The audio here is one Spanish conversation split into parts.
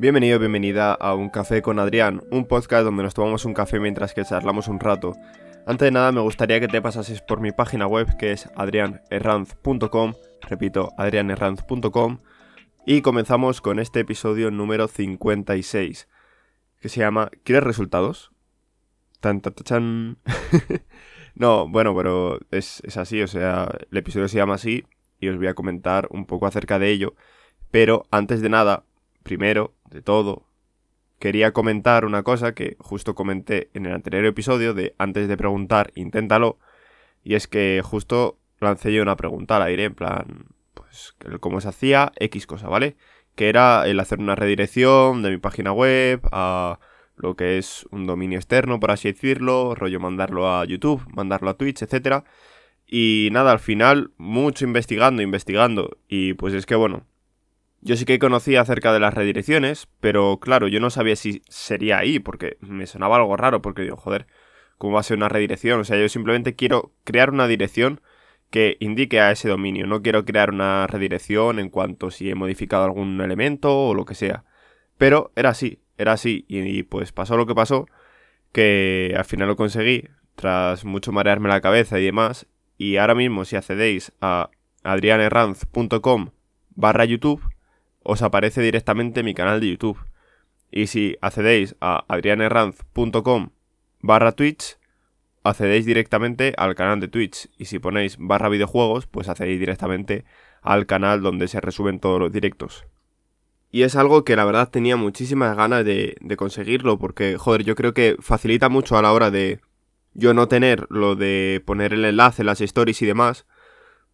Bienvenido, bienvenida a Un Café con Adrián, un podcast donde nos tomamos un café mientras que charlamos un rato. Antes de nada me gustaría que te pasases por mi página web que es adrianerranz.com, repito, adrianerranz.com, y comenzamos con este episodio número 56, que se llama ¿Quieres resultados? Tan, tan, tan. no, bueno, pero es, es así, o sea, el episodio se llama así y os voy a comentar un poco acerca de ello. Pero antes de nada, primero de todo, quería comentar una cosa que justo comenté en el anterior episodio de antes de preguntar, inténtalo. Y es que justo lancé yo una pregunta al aire, en plan, pues, cómo se hacía X cosa, ¿vale? Que era el hacer una redirección de mi página web a lo que es un dominio externo, por así decirlo, rollo mandarlo a YouTube, mandarlo a Twitch, etcétera. Y nada, al final, mucho investigando, investigando. Y pues es que bueno, yo sí que conocía acerca de las redirecciones, pero claro, yo no sabía si sería ahí, porque me sonaba algo raro, porque digo, joder, ¿cómo va a ser una redirección? O sea, yo simplemente quiero crear una dirección que indique a ese dominio. No quiero crear una redirección en cuanto si he modificado algún elemento o lo que sea. Pero era así, era así. Y, pues pasó lo que pasó, que al final lo conseguí, tras mucho marearme la cabeza y demás. Y ahora mismo si accedéis a adrianerranz.com barra YouTube, os aparece directamente mi canal de YouTube. Y si accedéis a adrianerranz.com barra Twitch, accedéis directamente al canal de Twitch. Y si ponéis barra videojuegos, pues accedéis directamente al canal donde se resumen todos los directos. Y es algo que la verdad tenía muchísimas ganas de, de conseguirlo, porque, joder, yo creo que facilita mucho a la hora de yo no tener lo de poner el enlace, las stories y demás,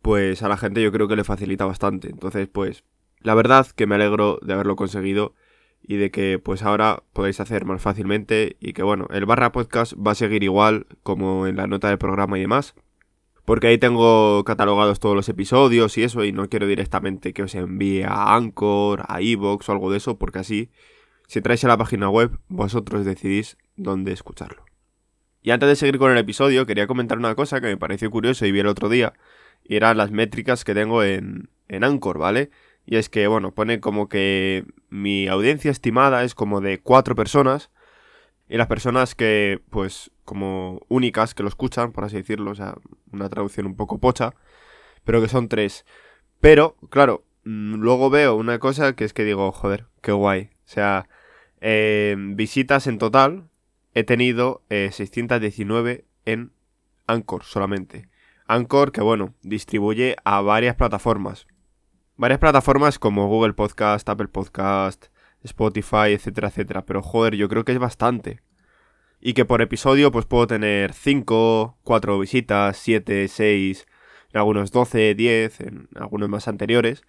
pues a la gente yo creo que le facilita bastante. Entonces, pues, la verdad que me alegro de haberlo conseguido y de que pues ahora podéis hacer más fácilmente y que bueno, el barra podcast va a seguir igual como en la nota del programa y demás. Porque ahí tengo catalogados todos los episodios y eso y no quiero directamente que os envíe a Anchor, a Evox o algo de eso porque así, si traéis a la página web, vosotros decidís dónde escucharlo. Y antes de seguir con el episodio, quería comentar una cosa que me pareció curioso y vi el otro día, y eran las métricas que tengo en, en Anchor, ¿vale? Y es que, bueno, pone como que mi audiencia estimada es como de cuatro personas. Y las personas que, pues, como únicas que lo escuchan, por así decirlo, o sea, una traducción un poco pocha, pero que son tres. Pero, claro, mm, luego veo una cosa que es que digo, joder, qué guay. O sea, eh, visitas en total he tenido 619 eh, en Anchor solamente. Anchor que, bueno, distribuye a varias plataformas varias plataformas como Google Podcast, Apple Podcast, Spotify, etcétera, etcétera. Pero joder, yo creo que es bastante. Y que por episodio pues puedo tener 5, 4 visitas, 7, 6, en algunos 12, 10, en algunos más anteriores.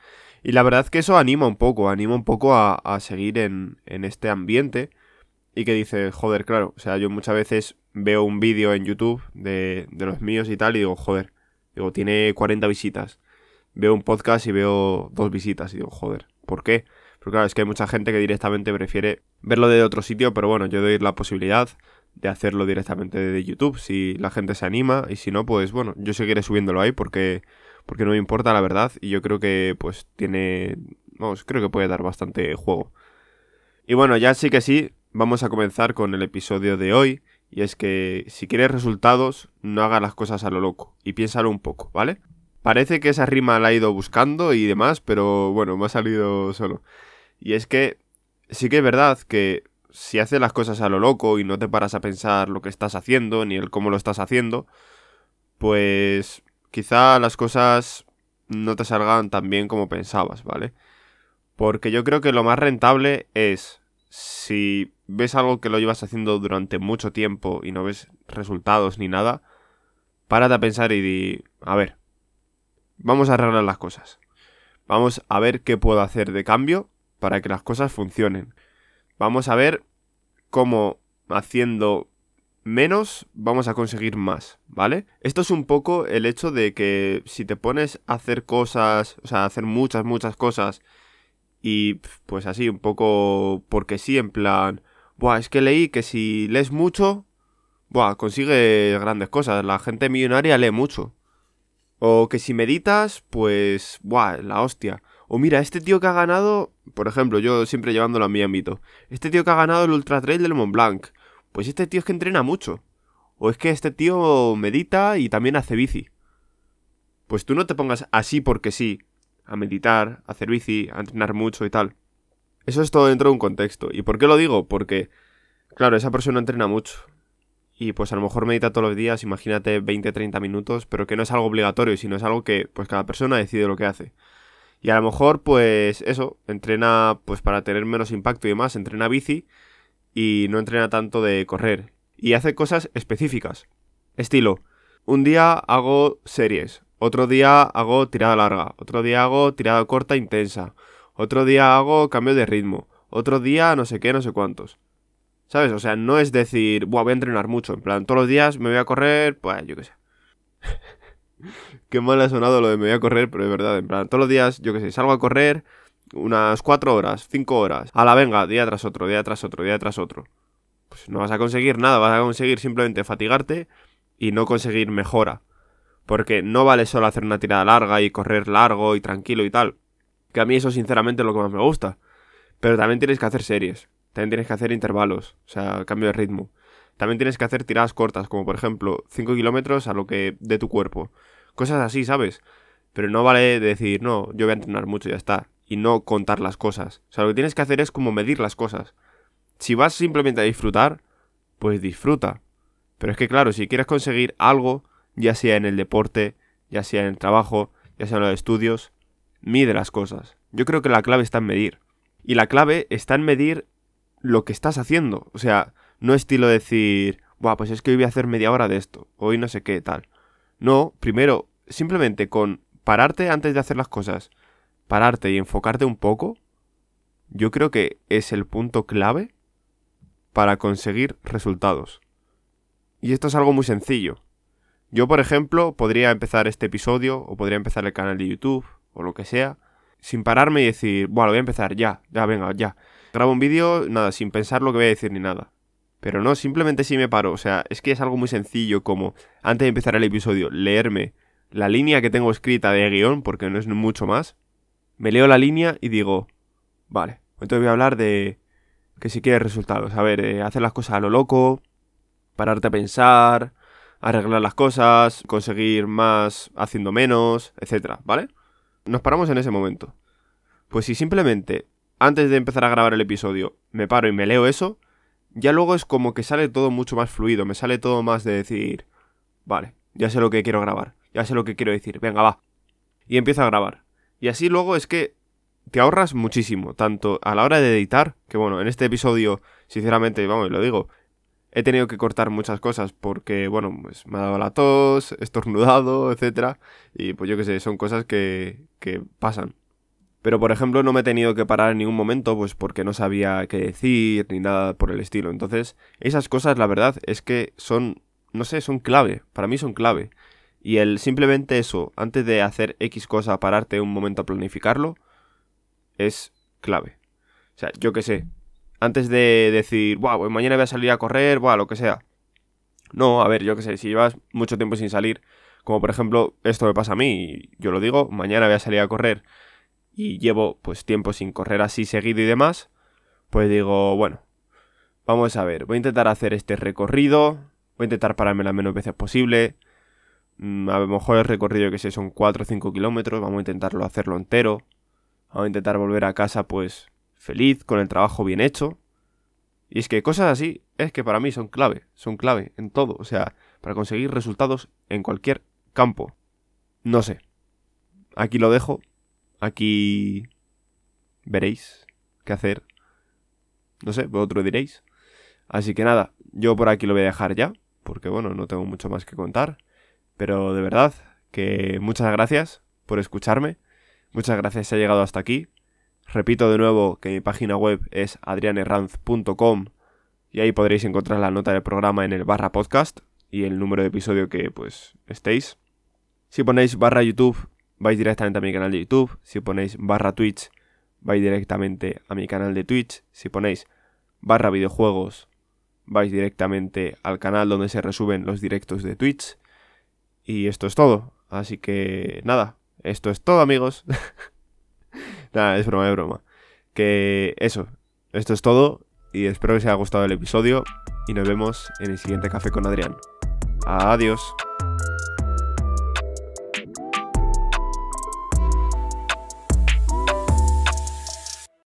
Y la verdad que eso anima un poco, anima un poco a, seguir en, en, este ambiente. Y que dice, joder, claro, o sea, yo muchas veces veo un vídeo en YouTube de, de los míos y tal y digo, joder, digo, tiene 40 visitas veo un podcast y veo dos visitas y digo, joder, ¿por qué? Porque claro, es que hay mucha gente que directamente prefiere verlo de otro sitio, pero bueno, yo doy la posibilidad de hacerlo directamente de YouTube si la gente se anima y si no, pues bueno, yo seguiré subiéndolo ahí porque, porque no me importa la verdad y yo creo que pues tiene, vamos, creo que puede dar bastante juego. Y bueno, ya sí que sí, vamos a comenzar con el episodio de hoy y es que si quieres resultados, no hagas las cosas a lo loco y piénsalo un poco, ¿vale? Parece que esa rima la he ido buscando y demás, pero bueno, me ha salido solo. Y es que sí que es verdad que si haces las cosas a lo loco y no te paras a pensar lo que estás haciendo ni el cómo lo estás haciendo, pues quizá las cosas no te salgan tan bien como pensabas, ¿vale? Porque yo creo que lo más rentable es si ves algo que lo llevas haciendo durante mucho tiempo y no ves resultados ni nada, párate a pensar y di, a ver, Vamos a arreglar las cosas. Vamos a ver qué puedo hacer de cambio para que las cosas funcionen. Vamos a ver cómo haciendo menos vamos a conseguir más, ¿vale? Esto es un poco el hecho de que si te pones a hacer cosas, o sea, a hacer muchas, muchas cosas y pues así, un poco porque sí, en plan, buah, es que leí que si lees mucho, buah, consigue grandes cosas, la gente millonaria lee mucho. O que si meditas, pues, buah, la hostia. O mira, este tío que ha ganado por ejemplo, yo siempre llevándolo a mi ámbito. Este tío que ha ganado el Ultra Trail del Mont Blanc. Pues este tío es que entrena mucho. O es que este tío medita y también hace bici. Pues tú no te pongas así porque sí, a meditar, a hacer bici, a entrenar mucho y tal. Eso es todo dentro de un contexto. ¿Y por qué lo digo? Porque, claro, esa persona entrena mucho. Y pues a lo mejor medita todos los días, imagínate 20, 30 minutos, pero que no es algo obligatorio, sino es algo que pues cada persona decide lo que hace. Y a lo mejor pues eso, entrena pues para tener menos impacto y demás, entrena bici y no entrena tanto de correr. Y hace cosas específicas. Estilo, un día hago series, otro día hago tirada larga, otro día hago tirada corta intensa, otro día hago cambio de ritmo, otro día no sé qué, no sé cuántos. ¿Sabes? O sea, no es decir, Buah, voy a entrenar mucho. En plan, todos los días me voy a correr, pues yo qué sé. qué mal ha sonado lo de me voy a correr, pero es verdad. En plan, todos los días, yo qué sé, salgo a correr unas 4 horas, 5 horas. A la venga, día tras otro, día tras otro, día tras otro. Pues no vas a conseguir nada, vas a conseguir simplemente fatigarte y no conseguir mejora. Porque no vale solo hacer una tirada larga y correr largo y tranquilo y tal. Que a mí eso sinceramente es lo que más me gusta. Pero también tienes que hacer series. También tienes que hacer intervalos, o sea, cambio de ritmo. También tienes que hacer tiradas cortas, como por ejemplo 5 kilómetros a lo que de tu cuerpo. Cosas así, ¿sabes? Pero no vale decir, no, yo voy a entrenar mucho y ya está. Y no contar las cosas. O sea, lo que tienes que hacer es como medir las cosas. Si vas simplemente a disfrutar, pues disfruta. Pero es que claro, si quieres conseguir algo, ya sea en el deporte, ya sea en el trabajo, ya sea en los estudios, mide las cosas. Yo creo que la clave está en medir. Y la clave está en medir lo que estás haciendo. O sea, no estilo decir, Buah, pues es que hoy voy a hacer media hora de esto, hoy no sé qué tal. No, primero, simplemente con pararte antes de hacer las cosas, pararte y enfocarte un poco, yo creo que es el punto clave para conseguir resultados. Y esto es algo muy sencillo. Yo, por ejemplo, podría empezar este episodio o podría empezar el canal de YouTube o lo que sea, sin pararme y decir, bueno, voy a empezar ya, ya, venga, ya. Grabo un vídeo, nada, sin pensar lo que voy a decir ni nada. Pero no, simplemente si me paro, o sea, es que es algo muy sencillo como, antes de empezar el episodio, leerme la línea que tengo escrita de guion, porque no es mucho más. Me leo la línea y digo, vale, entonces voy a hablar de que si quieres resultados. A ver, eh, hacer las cosas a lo loco, pararte a pensar, arreglar las cosas, conseguir más haciendo menos, etcétera, ¿vale? Nos paramos en ese momento. Pues si simplemente, antes de empezar a grabar el episodio, me paro y me leo eso, ya luego es como que sale todo mucho más fluido, me sale todo más de decir, vale, ya sé lo que quiero grabar, ya sé lo que quiero decir, venga, va. Y empiezo a grabar. Y así luego es que te ahorras muchísimo, tanto a la hora de editar, que bueno, en este episodio, sinceramente, vamos, lo digo, he tenido que cortar muchas cosas porque, bueno, pues me ha dado la tos, estornudado, etcétera, y pues yo qué sé, son cosas que, que pasan. Pero por ejemplo no me he tenido que parar en ningún momento pues porque no sabía qué decir ni nada por el estilo. Entonces esas cosas la verdad es que son, no sé, son clave. Para mí son clave. Y el simplemente eso, antes de hacer X cosa, pararte un momento a planificarlo, es clave. O sea, yo qué sé, antes de decir, wow, pues mañana voy a salir a correr, buah, lo que sea. No, a ver, yo qué sé, si llevas mucho tiempo sin salir, como por ejemplo esto me pasa a mí, yo lo digo, mañana voy a salir a correr y llevo pues tiempo sin correr así seguido y demás, pues digo, bueno, vamos a ver, voy a intentar hacer este recorrido, voy a intentar pararme las menos veces posible, mm, a lo mejor el recorrido que sé son 4 o 5 kilómetros, vamos a intentarlo hacerlo entero, vamos a intentar volver a casa pues feliz, con el trabajo bien hecho. Y es que cosas así es que para mí son clave, son clave en todo, o sea, para conseguir resultados en cualquier campo. No sé. Aquí lo dejo. Aquí veréis qué hacer. No sé, vosotros diréis. Así que nada, yo por aquí lo voy a dejar ya, porque bueno, no tengo mucho más que contar. Pero de verdad, que muchas gracias por escucharme. Muchas gracias si ha llegado hasta aquí. Repito de nuevo que mi página web es adrianerranz.com y ahí podréis encontrar la nota del programa en el barra podcast y el número de episodio que pues estéis. Si ponéis barra YouTube vais directamente a mi canal de YouTube. Si ponéis barra Twitch vais directamente a mi canal de Twitch. Si ponéis barra videojuegos vais directamente al canal donde se resuben los directos de Twitch. Y esto es todo. Así que nada, esto es todo amigos. Nada, es broma, es broma. que eso, esto es todo y espero que os haya gustado el episodio y nos vemos en el siguiente café con Adrián. Adiós.